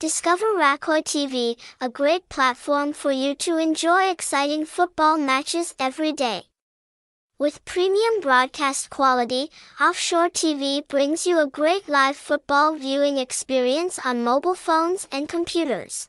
Discover Rakhoi TV, a great platform for you to enjoy exciting football matches every day. With premium broadcast quality, Offshore TV brings you a great live football viewing experience on mobile phones and computers.